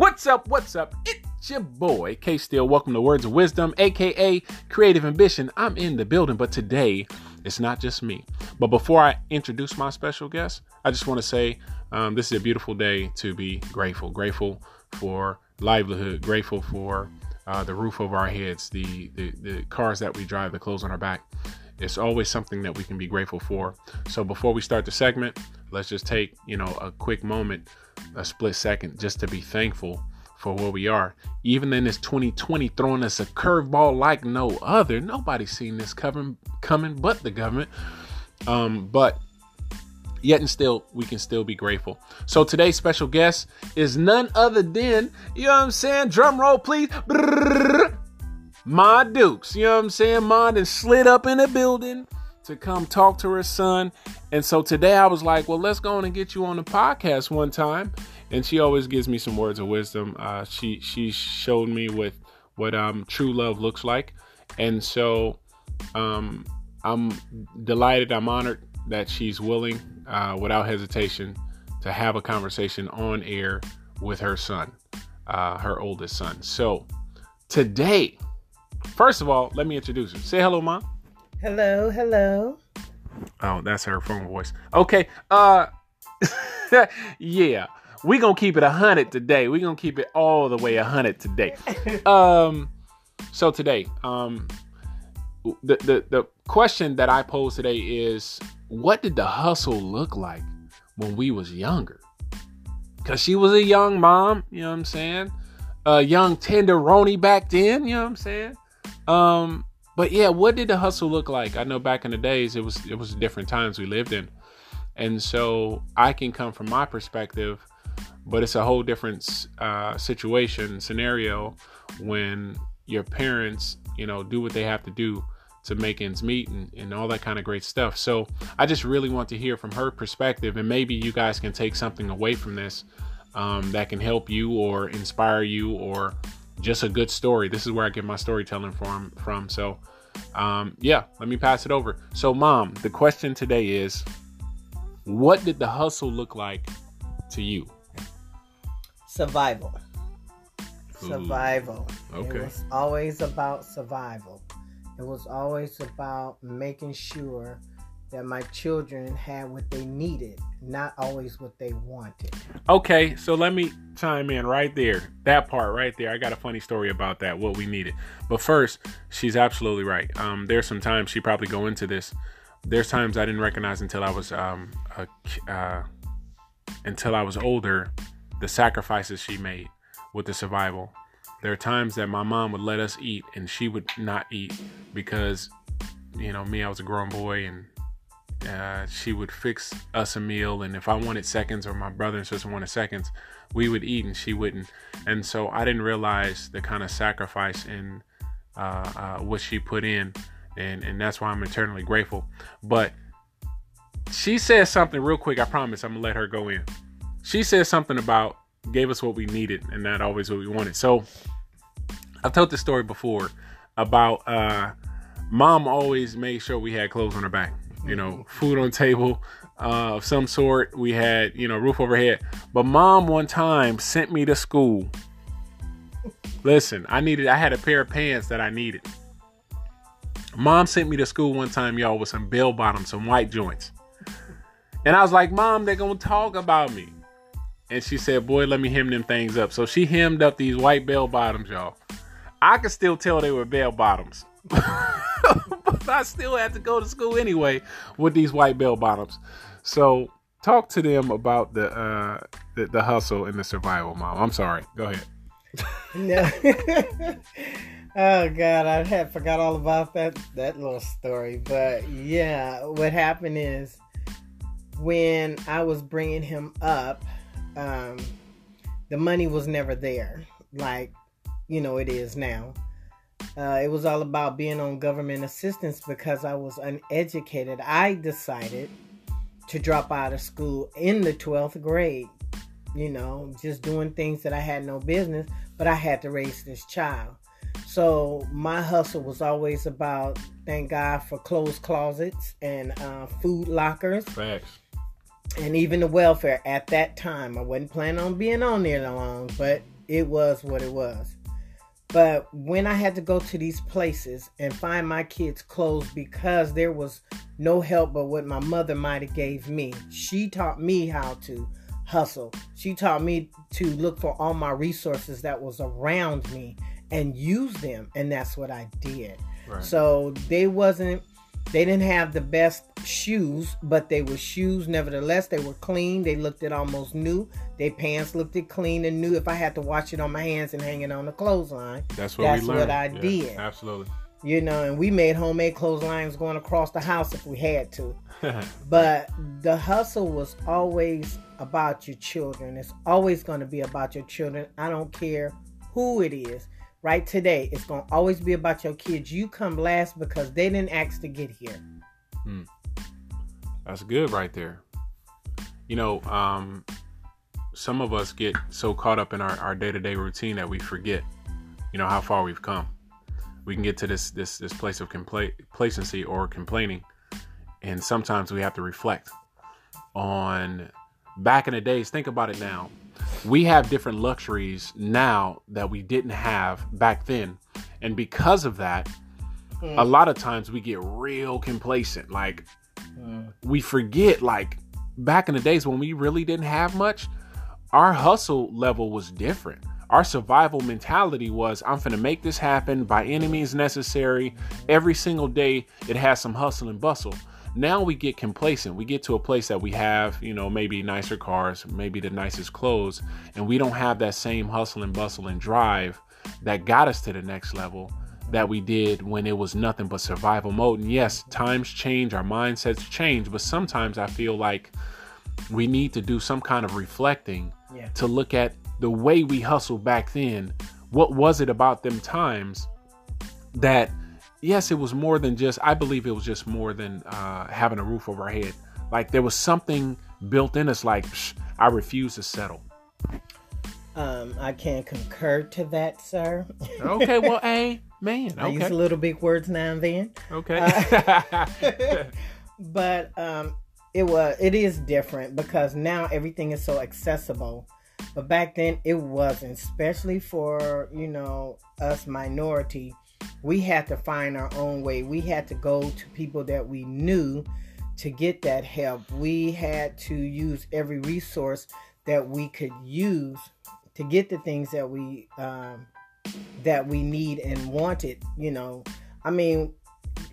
What's up? What's up? It's your boy K Steele. Welcome to Words of Wisdom, aka Creative Ambition. I'm in the building, but today it's not just me. But before I introduce my special guest, I just want to say um, this is a beautiful day to be grateful. Grateful for livelihood. Grateful for uh, the roof over our heads, the, the the cars that we drive, the clothes on our back. It's always something that we can be grateful for. So before we start the segment, let's just take you know a quick moment, a split second, just to be thankful for where we are. Even in this 2020 throwing us a curveball like no other. Nobody's seen this coming coming but the government. Um, but yet and still we can still be grateful. So today's special guest is none other than, you know what I'm saying? Drum roll please. Brrr, Ma Dukes, you know what I'm saying? Ma and slid up in the building to come talk to her son. And so today I was like, well, let's go on and get you on the podcast one time. And she always gives me some words of wisdom. Uh, she she showed me with what um, true love looks like. And so um, I'm delighted, I'm honored that she's willing, uh, without hesitation, to have a conversation on air with her son, uh, her oldest son. So today, first of all, let me introduce her. Say hello, mom. Hello, hello. Oh, that's her phone voice. Okay. Uh yeah. We gonna keep it a hundred today. We gonna keep it all the way a hundred today. um so today, um the, the the question that I pose today is what did the hustle look like when we was younger? Cause she was a young mom, you know what I'm saying? A young tenderoni back then, you know what I'm saying? Um but yeah, what did the hustle look like? I know back in the days it was it was different times we lived in. And so I can come from my perspective, but it's a whole different uh, situation scenario when your parents, you know, do what they have to do to make ends meet and, and all that kind of great stuff. So I just really want to hear from her perspective, and maybe you guys can take something away from this um, that can help you or inspire you or just a good story. This is where I get my storytelling from. From so, um, yeah, let me pass it over. So, mom, the question today is, what did the hustle look like to you? Survival. Ooh, Survival. okay. It was always about survival. It was always about making sure that my children had what they needed, not always what they wanted. Okay, so let me chime in right there. That part right there. I got a funny story about that, what we needed. But first, she's absolutely right. Um, there's some times she probably go into this. There's times I didn't recognize until I was um a, uh, until I was older the sacrifices she made with the survival. There are times that my mom would let us eat and she would not eat because you know me I was a grown boy and uh, she would fix us a meal and if i wanted seconds or my brother and sister wanted seconds we would eat and she wouldn't. And so i didn't realize the kind of sacrifice in uh, uh, what she put in and and that's why i'm eternally grateful. But she says something real quick i promise i'm gonna let her go in. She says something about gave us what we needed and not always what we wanted. So i've told this story before about uh mom always made sure we had clothes on our back you know, food on table uh, of some sort. We had, you know, roof overhead. But mom one time sent me to school. Listen, I needed, I had a pair of pants that I needed. Mom sent me to school one time, y'all, with some bell bottoms, some white joints. And I was like, Mom, they're going to talk about me. And she said, Boy, let me hem them things up. So she hemmed up these white bell bottoms, y'all. I could still tell they were bell bottoms. I still had to go to school anyway with these white bell bottoms. So talk to them about the uh the, the hustle and the survival, mom. I'm sorry. Go ahead. No. oh God, I had forgot all about that that little story. But yeah, what happened is when I was bringing him up, um, the money was never there, like you know it is now. Uh, it was all about being on government assistance because I was uneducated. I decided to drop out of school in the 12th grade, you know, just doing things that I had no business, but I had to raise this child. So my hustle was always about, thank God for clothes closets and uh, food lockers. Facts. And even the welfare at that time. I wasn't planning on being on there long, but it was what it was. But when I had to go to these places and find my kids' clothes because there was no help but what my mother might have gave me, she taught me how to hustle. She taught me to look for all my resources that was around me and use them, and that's what I did. Right. So they wasn't they didn't have the best shoes, but they were shoes. Nevertheless, they were clean. They looked it almost new. Their pants looked it clean and new. If I had to wash it on my hands and hang it on the clothesline, that's what that's what I yeah, did. Absolutely. You know, and we made homemade clotheslines going across the house if we had to. but the hustle was always about your children. It's always going to be about your children. I don't care who it is right today it's to always be about your kids. You come last because they didn't ask to get here. Hmm. that's good right there. You know um, some of us get so caught up in our, our day-to-day routine that we forget you know how far we've come. We can get to this this this place of complacency or complaining and sometimes we have to reflect on back in the days. Think about it now we have different luxuries now that we didn't have back then. And because of that, mm. a lot of times we get real complacent. Like mm. we forget, like back in the days when we really didn't have much, our hustle level was different. Our survival mentality was I'm going to make this happen by any means necessary. Every single day, it has some hustle and bustle. Now we get complacent. We get to a place that we have, you know, maybe nicer cars, maybe the nicest clothes, and we don't have that same hustle and bustle and drive that got us to the next level that we did when it was nothing but survival mode. And yes, times change, our mindsets change, but sometimes I feel like we need to do some kind of reflecting yeah. to look at the way we hustled back then. What was it about them times that yes, it was more than just, I believe it was just more than uh, having a roof over our head. Like there was something built in us, like, I refuse to settle. Um, I can concur to that, sir. okay, well, hey, man. Okay. I use a little big words now and then. Okay. Uh, but um, it was it is different because now everything is so accessible. But back then it wasn't, especially for you know us minority we had to find our own way. We had to go to people that we knew to get that help. We had to use every resource that we could use to get the things that we um, that we need and wanted. You know, I mean,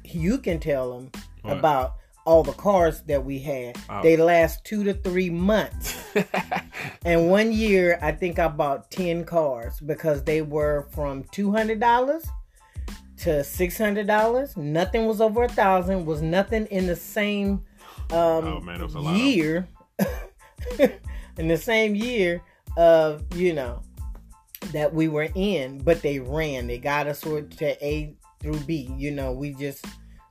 you can tell them what? about all the cars that we had. Oh. They last two to three months. and one year, I think I bought 10 cars because they were from $200 to six hundred dollars. Nothing was over a thousand. Was nothing in the same um, oh, man, year. in the same year of you know that we were in, but they ran. They got us sort to A through B. You know, we just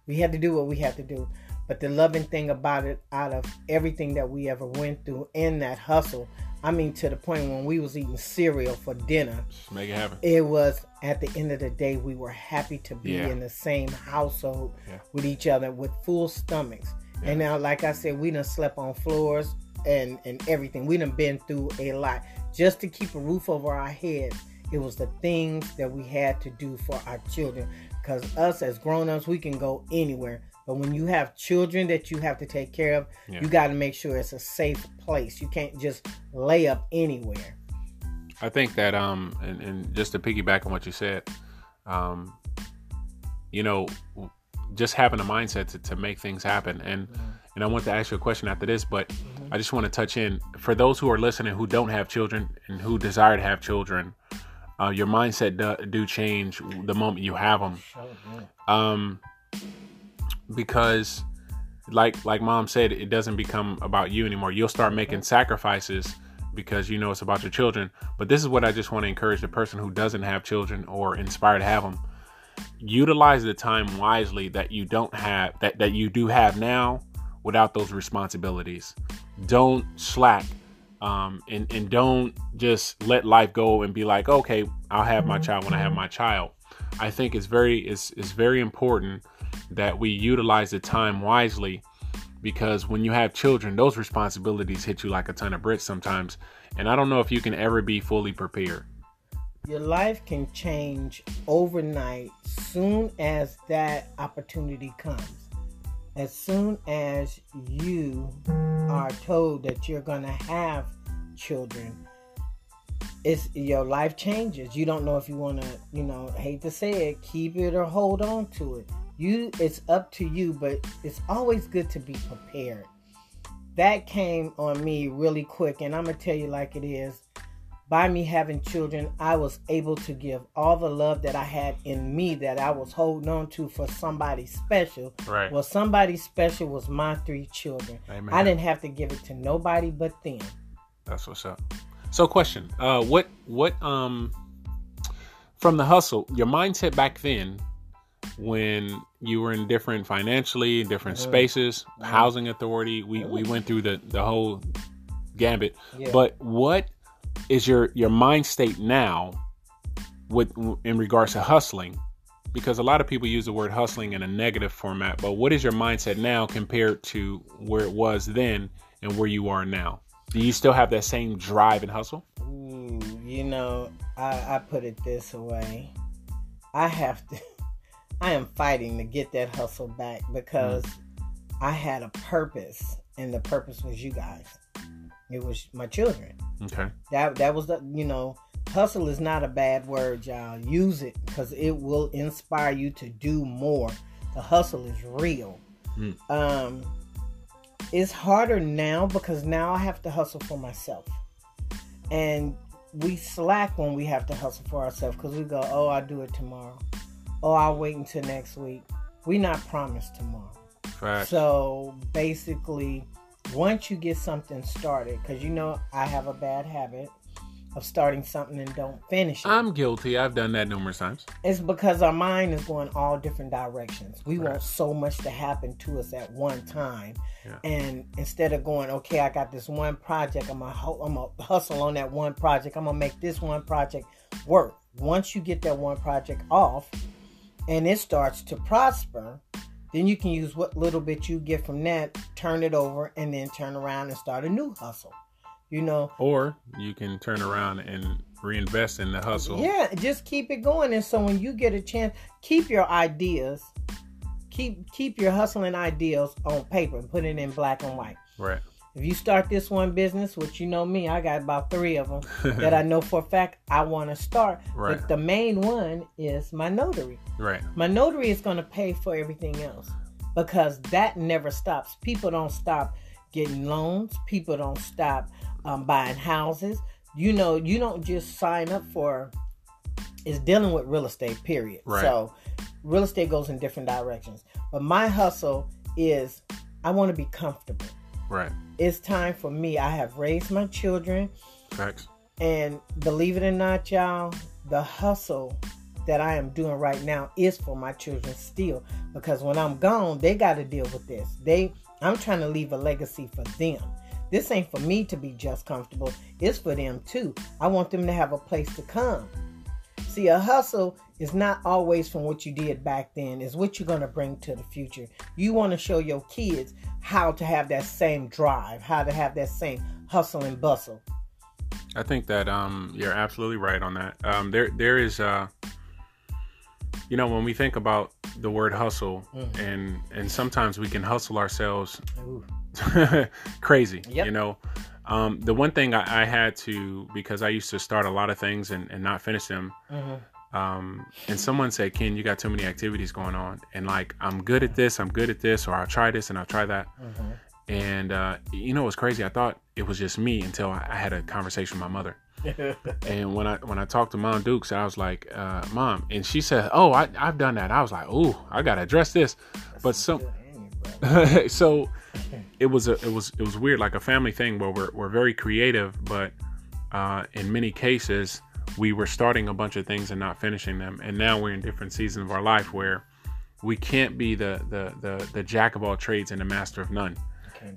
we had to do what we had to do. But the loving thing about it, out of everything that we ever went through in that hustle, I mean, to the point when we was eating cereal for dinner. Just make it happen. It was at the end of the day, we were happy to be yeah. in the same household yeah. with each other with full stomachs. Yeah. And now, like I said, we done slept on floors and and everything. We done been through a lot just to keep a roof over our heads. It was the things that we had to do for our children. Because us as grown-ups, we can go anywhere. But when you have children that you have to take care of, you got to make sure it's a safe place. You can't just lay up anywhere. I think that um and, and just to piggyback on what you said, um, you know, just having a mindset to, to make things happen. And mm-hmm. and I want to ask you a question after this, but mm-hmm. I just want to touch in for those who are listening who don't have children and who desire to have children. Uh, your mindset do, do, change the moment you have them. Um, because like like mom said it doesn't become about you anymore you'll start making sacrifices because you know it's about your children. But this is what i just want to encourage the person who doesn't have children or inspire to have them utilize the time wisely that you don't have that that you do have now without those responsibilities. Don't slack um, and and don't just let life go and be like okay i'll have my child when i have my child. I think it's very it's, it's very important that we utilize the time wisely because when you have children, those responsibilities hit you like a ton of bricks sometimes. And I don't know if you can ever be fully prepared. your life can change overnight soon as that opportunity comes. As soon as you are told that you're going to have children, it's your life changes. You don't know if you want to, you know, hate to say it, keep it or hold on to it. You it's up to you, but it's always good to be prepared. That came on me really quick and I'm to tell you like it is by me having children, I was able to give all the love that I had in me that I was holding on to for somebody special. Right. Well, somebody special was my three children. Amen. I didn't have to give it to nobody but them. That's what's up. So, question: uh, What what um from the hustle, your mindset back then when you were in different financially, different spaces, Mhm. housing authority. We we went through the the whole gambit. Yeah. But what is your your mind state now with in regards to hustling? Because a lot of people use the word hustling in a negative format, but what is your mindset now compared to where it was then and where you are now? Do you still have that same drive and hustle? Ooh, you know, I, I put it this way. I have to I am fighting to get that hustle back because I had a purpose and the purpose was you guys. It was my children. Okay. That that was the you know, hustle is not a bad word, y'all. Use it because it will inspire you to do more. The hustle is real. Mm. Um it's harder now because now I have to hustle for myself. And we slack when we have to hustle for ourselves because we go, oh, I'll do it tomorrow. Oh, I'll wait until next week. We're not promised tomorrow. Fact. So basically, once you get something started, because you know I have a bad habit of starting something and don't finish it. I'm guilty. I've done that numerous times. it's because our mind is going all different directions. We Right. want so much to happen to us at one time, Yeah. and instead of going, okay, I got this one project, I'm gonna I'm gonna hustle on that one project. I'm gonna make this one project work. Once you get that one project off, and it starts to prosper, then you can use what little bit you get from that, turn it over, and then turn around and start a new hustle. You know, Or you can turn around and reinvest in the hustle. Yeah, just keep it going. And so when you get a chance, keep your ideas, keep keep your hustling ideas on paper and put it in black and white. Right. If you start this one business, which you know me, I got about three of them that I know for a fact I want to start. Right. But the main one is my notary. right. My notary is going to pay for everything else because that never stops. People don't stop getting loans. People don't stop um, buying houses. You know, you don't just sign up for. It's dealing with real estate. Period. Right. So, real estate goes in different directions. But my hustle is, I want to be comfortable. Right. It's time for me. I have raised my children. Facts. And believe it or not, y'all, the hustle that I am doing right now is for my children still. Because when I'm gone, they got to deal with this. They, I'm trying to leave a legacy for them. This ain't for me to be just comfortable. It's for them too. I want them to have a place to come. See, a hustle is not always from what you did back then. It's what you're gonna bring to the future. You want to show your kids how to have that same drive, how to have that same hustle and bustle. I think that um, you're absolutely right on that. Um, there, there is, uh, you know, when we think about the word hustle, Mhm. and and sometimes we can hustle ourselves crazy. Yep. You know, um, the one thing I, I had to because I used to start a lot of things and, and not finish them. Mhm. Um, and someone said, "Ken, you got too many activities going on." And like, I'm good at this, I'm good at this, or I'll try this and I'll try that. Mhm. And uh, you know, what's crazy? I thought it was just me until I, I had a conversation with my mother. And when I when I talked to Mom Dukes, I was like, uh, "Mom," and she said, "Oh, I, I've done that." I was like, "Oh, I gotta address this." But some, so it was a it was it was weird, like a family thing where we're we're very creative, but uh, in many cases we were starting a bunch of things and not finishing them, and now we're in different seasons of our life where we can't be the the the, the jack of all trades and the master of none,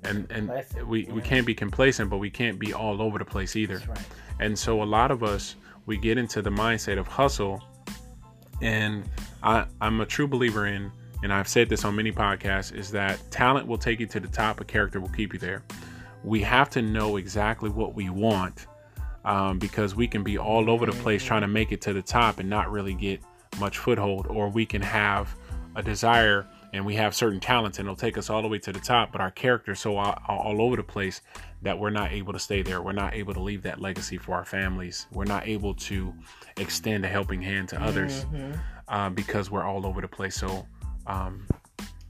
and and Complacent, we we can't be complacent, but we can't be all over the place either. That's right. And so a lot of us we get into the mindset of hustle and I, I'm a true believer in, and I've said this on many podcasts, is that talent will take you to the top, but character will keep you there. We have to know exactly what we want um, because we can be all over the place trying to make it to the top and not really get much foothold, or we can have a desire and we have certain talents and it'll take us all the way to the top, but our character's so all, all over the place that we're not able to stay there. We're not able to leave that legacy for our families. We're not able to extend a helping hand to others Mhm. uh, because we're all over the place. So, um,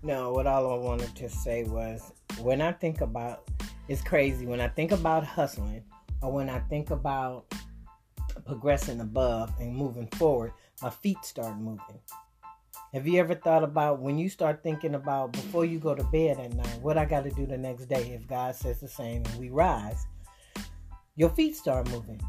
No, what all I wanted to say was when I think about it's crazy when I think about hustling or when I think about progressing above and moving forward, my feet start moving. Have you ever thought about when you start thinking about before you go to bed at night, what I got to do the next day if God says the same and we rise? Your feet start moving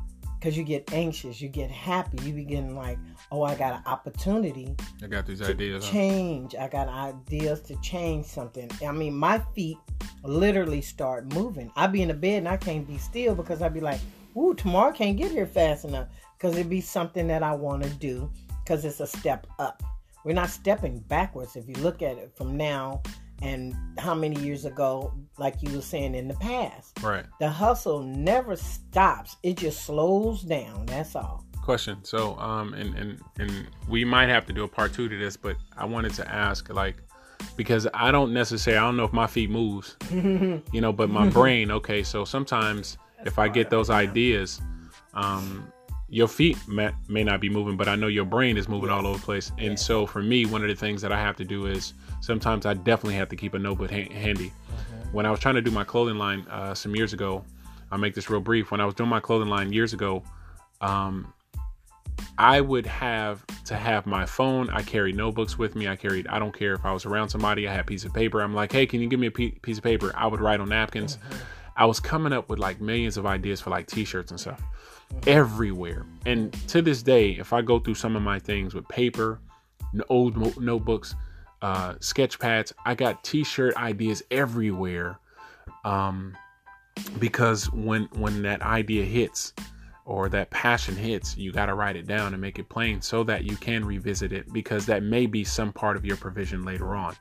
because you get anxious, you get happy, you begin like, oh, I got an opportunity I got these ideas. huh? change. I got ideas to change something. I mean, my feet literally start moving. I be in the bed and I can't be still because I'd be like, "Ooh, tomorrow can't get here fast enough." Because it'd be something that I want to do because it's a step up. We're not stepping backwards. If you look at it from now and how many years ago, like you were saying in the past, Right. the hustle never stops. It just slows down. That's all. Question. So, um, and and and we might have to do a part two to this, but I wanted to ask, like, because I don't necessarily, I don't know if my feet moves, you know, but my brain. Okay, so sometimes if I get those ideas, um, your feet may, may not be moving, but I know your brain is moving all over the place. And so for me, one of the things that I have to do is sometimes I definitely have to keep a notebook ha- handy. When I was trying to do my clothing line uh, some years ago, I'll make this real brief. When I was doing my clothing line years ago, um, I would have to have my phone. I carried notebooks with me. I carried, I don't care if I was around somebody, I had a piece of paper. I'm like, hey, can you give me a piece of paper? I would write on napkins. I was coming up with like millions of ideas for like t shirts and stuff everywhere. And to this day, if I go through some of my things with paper, old notebooks, uh, sketch pads, I got t shirt ideas everywhere. Um, because when when that idea hits or that passion hits, you got to write it down and make it plain so that you can revisit it because that may be some part of your provision later on.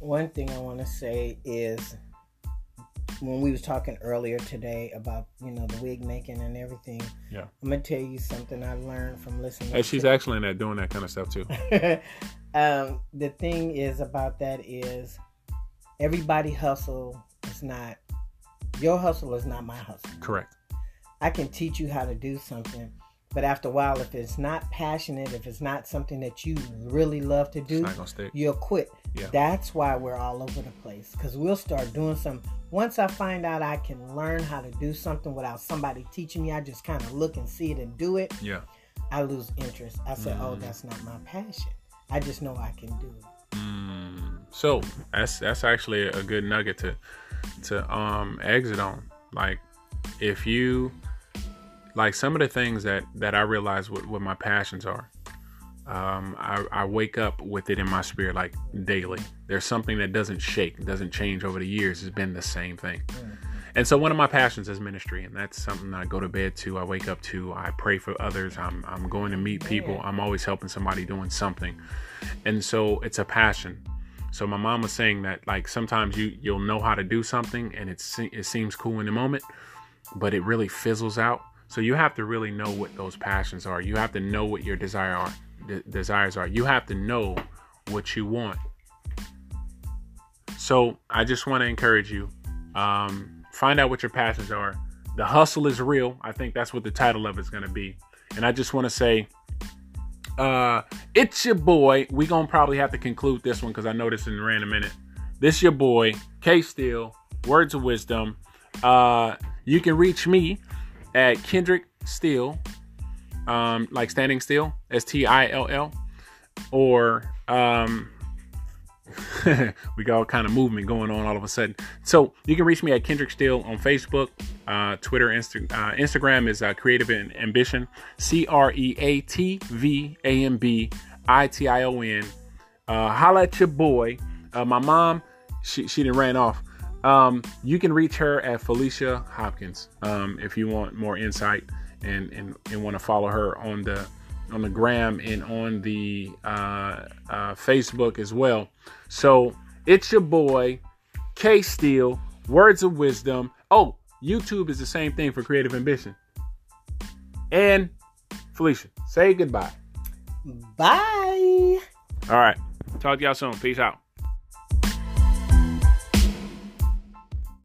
One thing I want to say is when we was talking earlier today about you know the wig making and everything. Yeah. I'm gonna tell you something I learned from listening. Hey, she's to- excellent at doing that kind of stuff too. um, the thing is about that is everybody hustle is not your hustle is not my hustle. Correct. I can teach you how to do something, but after a while, if it's not passionate, if it's not something that you really love to do, not gonna stick. you'll quit. Yeah. That's why we're all over the place because we'll start doing some. Once I find out I can learn how to do something without somebody teaching me, I just kind of look and see it and do it. Yeah. I lose interest. I say, "Oh, Mm. that's not my passion." I just know I can do it. Mm, so that's that's actually a good nugget to to um exit on. Like if you like some of the things that that I realize what, what my passions are. Um, I, I wake up with it in my spirit like daily. There's something that doesn't shake, doesn't change over the years. It's been the same thing. And so one of my passions is ministry, and that's something I go to bed to. I wake up to. I pray for others. I'm I'm going to meet people. I'm always helping somebody doing something, and so it's a passion. So my mom was saying that like sometimes you you'll know how to do something, and it se- it seems cool in the moment, but it really fizzles out. So you have to really know what those passions are. You have to know what your desire are de- desires are. You have to know what you want. So I just want to encourage you. Um, find out what your passions are. The hustle is real. I think that's what the title of it's going to be. And I just want to say, uh, it's your boy. We gonna probably have to conclude this one because I know this in ran a minute. This your boy, K Steele. Words of wisdom. Uh, you can reach me at Kendrick Steele, um, like standing still, S T I L L, or um, we got all kind of movement going on all of a sudden. So you can reach me at Kendrick Steele on Facebook, uh, Twitter, Insta- uh, Instagram is uh, Creative and Ambition, C R E A T V A M B I T I O N. Uh, holla at your boy. Uh, my mom, she she didn't ran off. Um, you can reach her at Felicia Hopkins um, if you want more insight and and, and want to follow her on the on the gram and on the uh, uh, Facebook as well. So it's your boy K Steele. Words of wisdom. Oh, YouTube is the same thing for Creative Ambition. And Felicia, say goodbye. Bye. All right. Talk to y'all soon. Peace out.